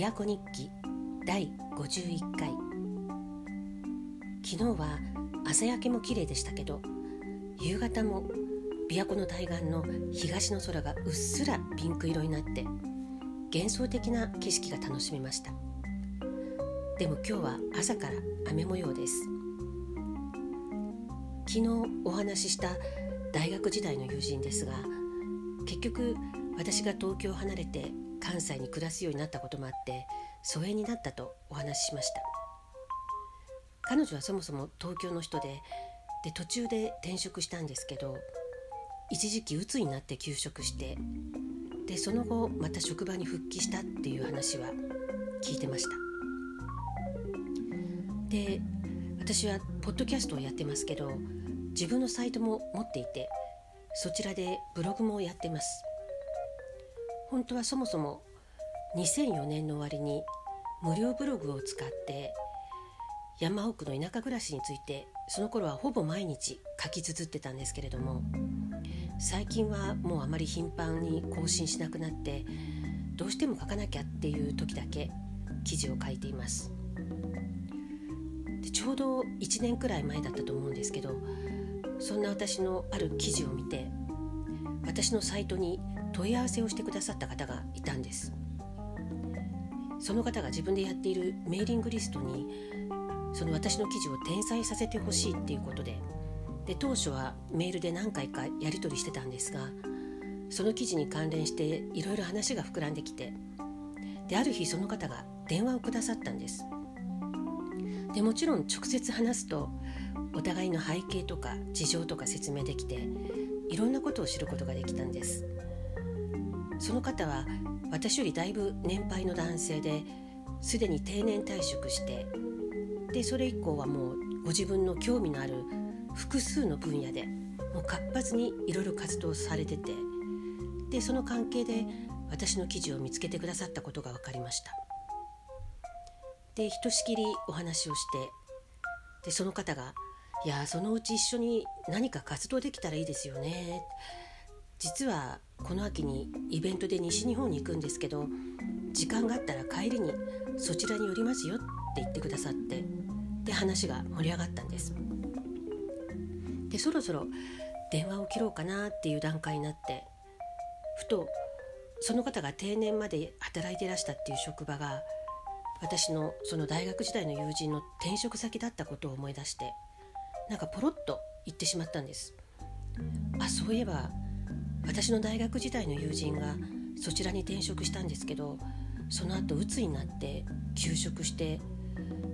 琵琶湖日記第51回。昨日は朝焼けも綺麗でしたけど夕方も琵琶湖の対岸の東の空がうっすらピンク色になって幻想的な景色が楽しめました。でも今日は朝から雨模様です。昨日お話しした大学時代の友人ですが結局私が東京を離れて関西に暮らすようになったこともあって疎遠になったとお話ししました。彼女はそもそも東京の人でで途中で転職したんですけど一時期鬱になって休職してでその後また職場に復帰したっていう話は聞いてました。で私はポッドキャストをやってますけど自分のサイトも持っていてそちらでブログもやってます。本当はそもそも2004年の終わりに無料ブログを使って山奥の田舎暮らしについてその頃はほぼ毎日書き綴ってたんですけれども最近はもうあまり頻繁に更新しなくなってどうしても書かなきゃっていう時だけ記事を書いています。でちょうど1年くらい前だったと思うんですけどそんな私のある記事を見て私のサイトに問い合わせをしてくださった方がいたんです。その方が自分でやっているメーリングリストにその私の記事を転載させてほしいっていうことでで当初はメールで何回かやり取りしてたんですがその記事に関連していろいろ話が膨らんできてである日その方が電話をくださったんです。でもちろん直接話すとお互いの背景とか事情とか説明できていろんなことを知ることができたんです。その方は私よりだいぶ年配の男性ですでに定年退職してでそれ以降はもうご自分の興味のある複数の分野でもう活発にいろいろ活動されててでその関係で私の記事を見つけてくださったことが分かりました。でひとしきりお話をしてでその方が「いやそのうち一緒に何か活動できたらいいですよね」実はこの秋にイベントで西日本に行くんですけど時間があったら帰りにそちらに寄りますよって言ってくださってで話が盛り上がったんです。でそろそろ電話を切ろうかなっていう段階になってふとその方が定年まで働いてらしたっていう職場が私のその大学時代の友人の転職先だったことを思い出してなんかポロッと言ってしまったんです。あそういえば私の大学時代の友人がそちらに転職したんですけどその後鬱になって休職して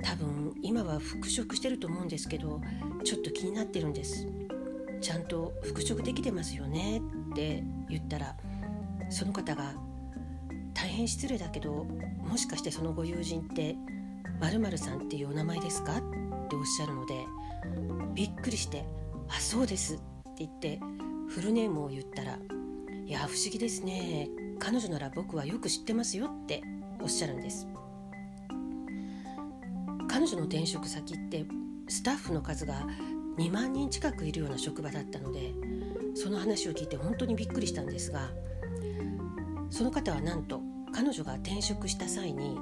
多分今は復職してると思うんですけどちょっと気になってるんです。ちゃんと復職できてますよねって言ったらその方が大変失礼だけどもしかしてそのご友人って〇〇さんっていうお名前ですかっておっしゃるのでびっくりして「あそうです」言ってフルネームを言ったら「いや不思議ですね。彼女なら僕はよく知ってますよ」っておっしゃるんです。彼女の転職先ってスタッフの数が2万人近くいるような職場だったのでその話を聞いて本当にびっくりしたんですがその方はなんと彼女が転職した際に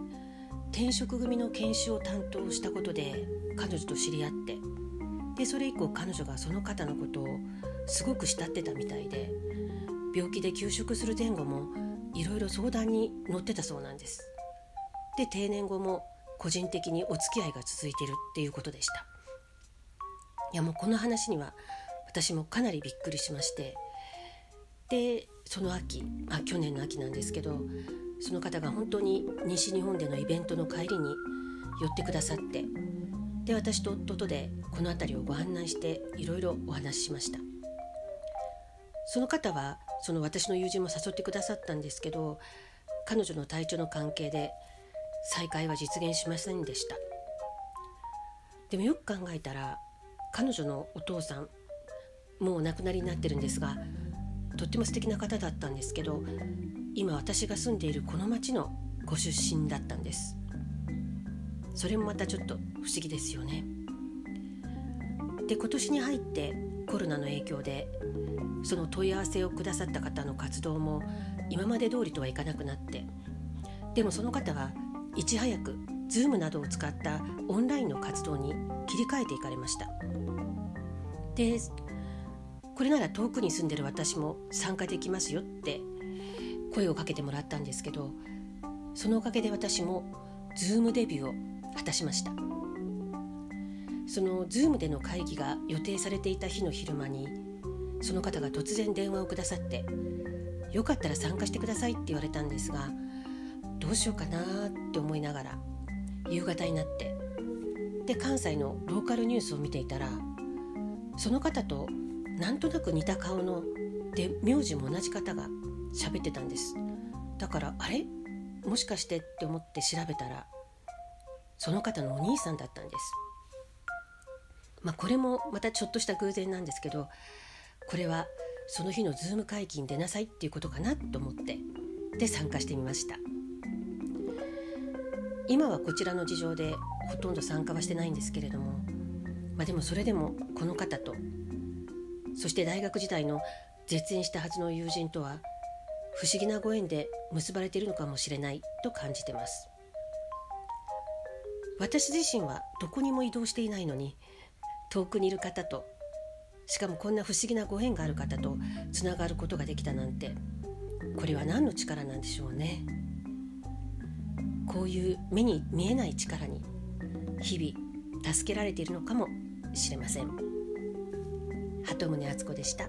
転職組の研修を担当したことで彼女と知り合ってでそれ以降彼女がその方のことをすごく慕ってたみたいで病気で休職する前後もいろいろ相談に乗ってたそうなんです。で定年後も個人的にお付き合いが続いているっていうことでした。いやもうこの話には私もかなりびっくりしまして。でその秋、まあ、去年の秋なんですけどその方が本当に西日本でのイベントの帰りに寄ってくださってで私と夫とでこの辺りをご案内していろいろお話ししました。その方はその私の友人も誘ってくださったんですけど彼女の体調の関係で再会は実現しませんでした。でもよく考えたら彼女のお父さんもうお亡くなりになってるんですがとっても素敵な方だったんですけど今私が住んでいるこの町のご出身だったんです。それもまたちょっと不思議ですよね。で今年に入ってコロナの影響でその問い合わせをくださった方の活動も今まで通りとはいかなくなってでもその方はいち早く Zoom などを使ったオンラインの活動に切り替えていかれました。でこれなら遠くに住んでる私も参加できますよって声をかけてもらったんですけどそのおかげで私も Zoom デビューを果たしました。その Zoom での会議が予定されていた日の昼間にその方が突然電話をくださって「よかったら参加してください」って言われたんですがどうしようかなって思いながら夕方になってで関西のローカルニュースを見ていたらその方となんとなく似た顔ので名字も同じ方が喋ってたんです。だからあれ？もしかしてって思って調べたらその方のお兄さんだったんです。まあこれもまたちょっとした偶然なんですけどこれはその日のズーム会議に出なさいっていうことかなと思ってで参加してみました。今はこちらの事情でほとんど参加はしてないんですけれども、まあ、でもそれでもこの方とそして大学時代の絶縁したはずの友人とは不思議なご縁で結ばれているのかもしれないと感じてます。私自身はどこにも移動していないのに遠くにいる方としかもこんな不思議なご縁がある方とつながることができたなんてこれは何の力なんでしょうねこういう目に見えない力に日々助けられているのかもしれません鳩宗敦子でした。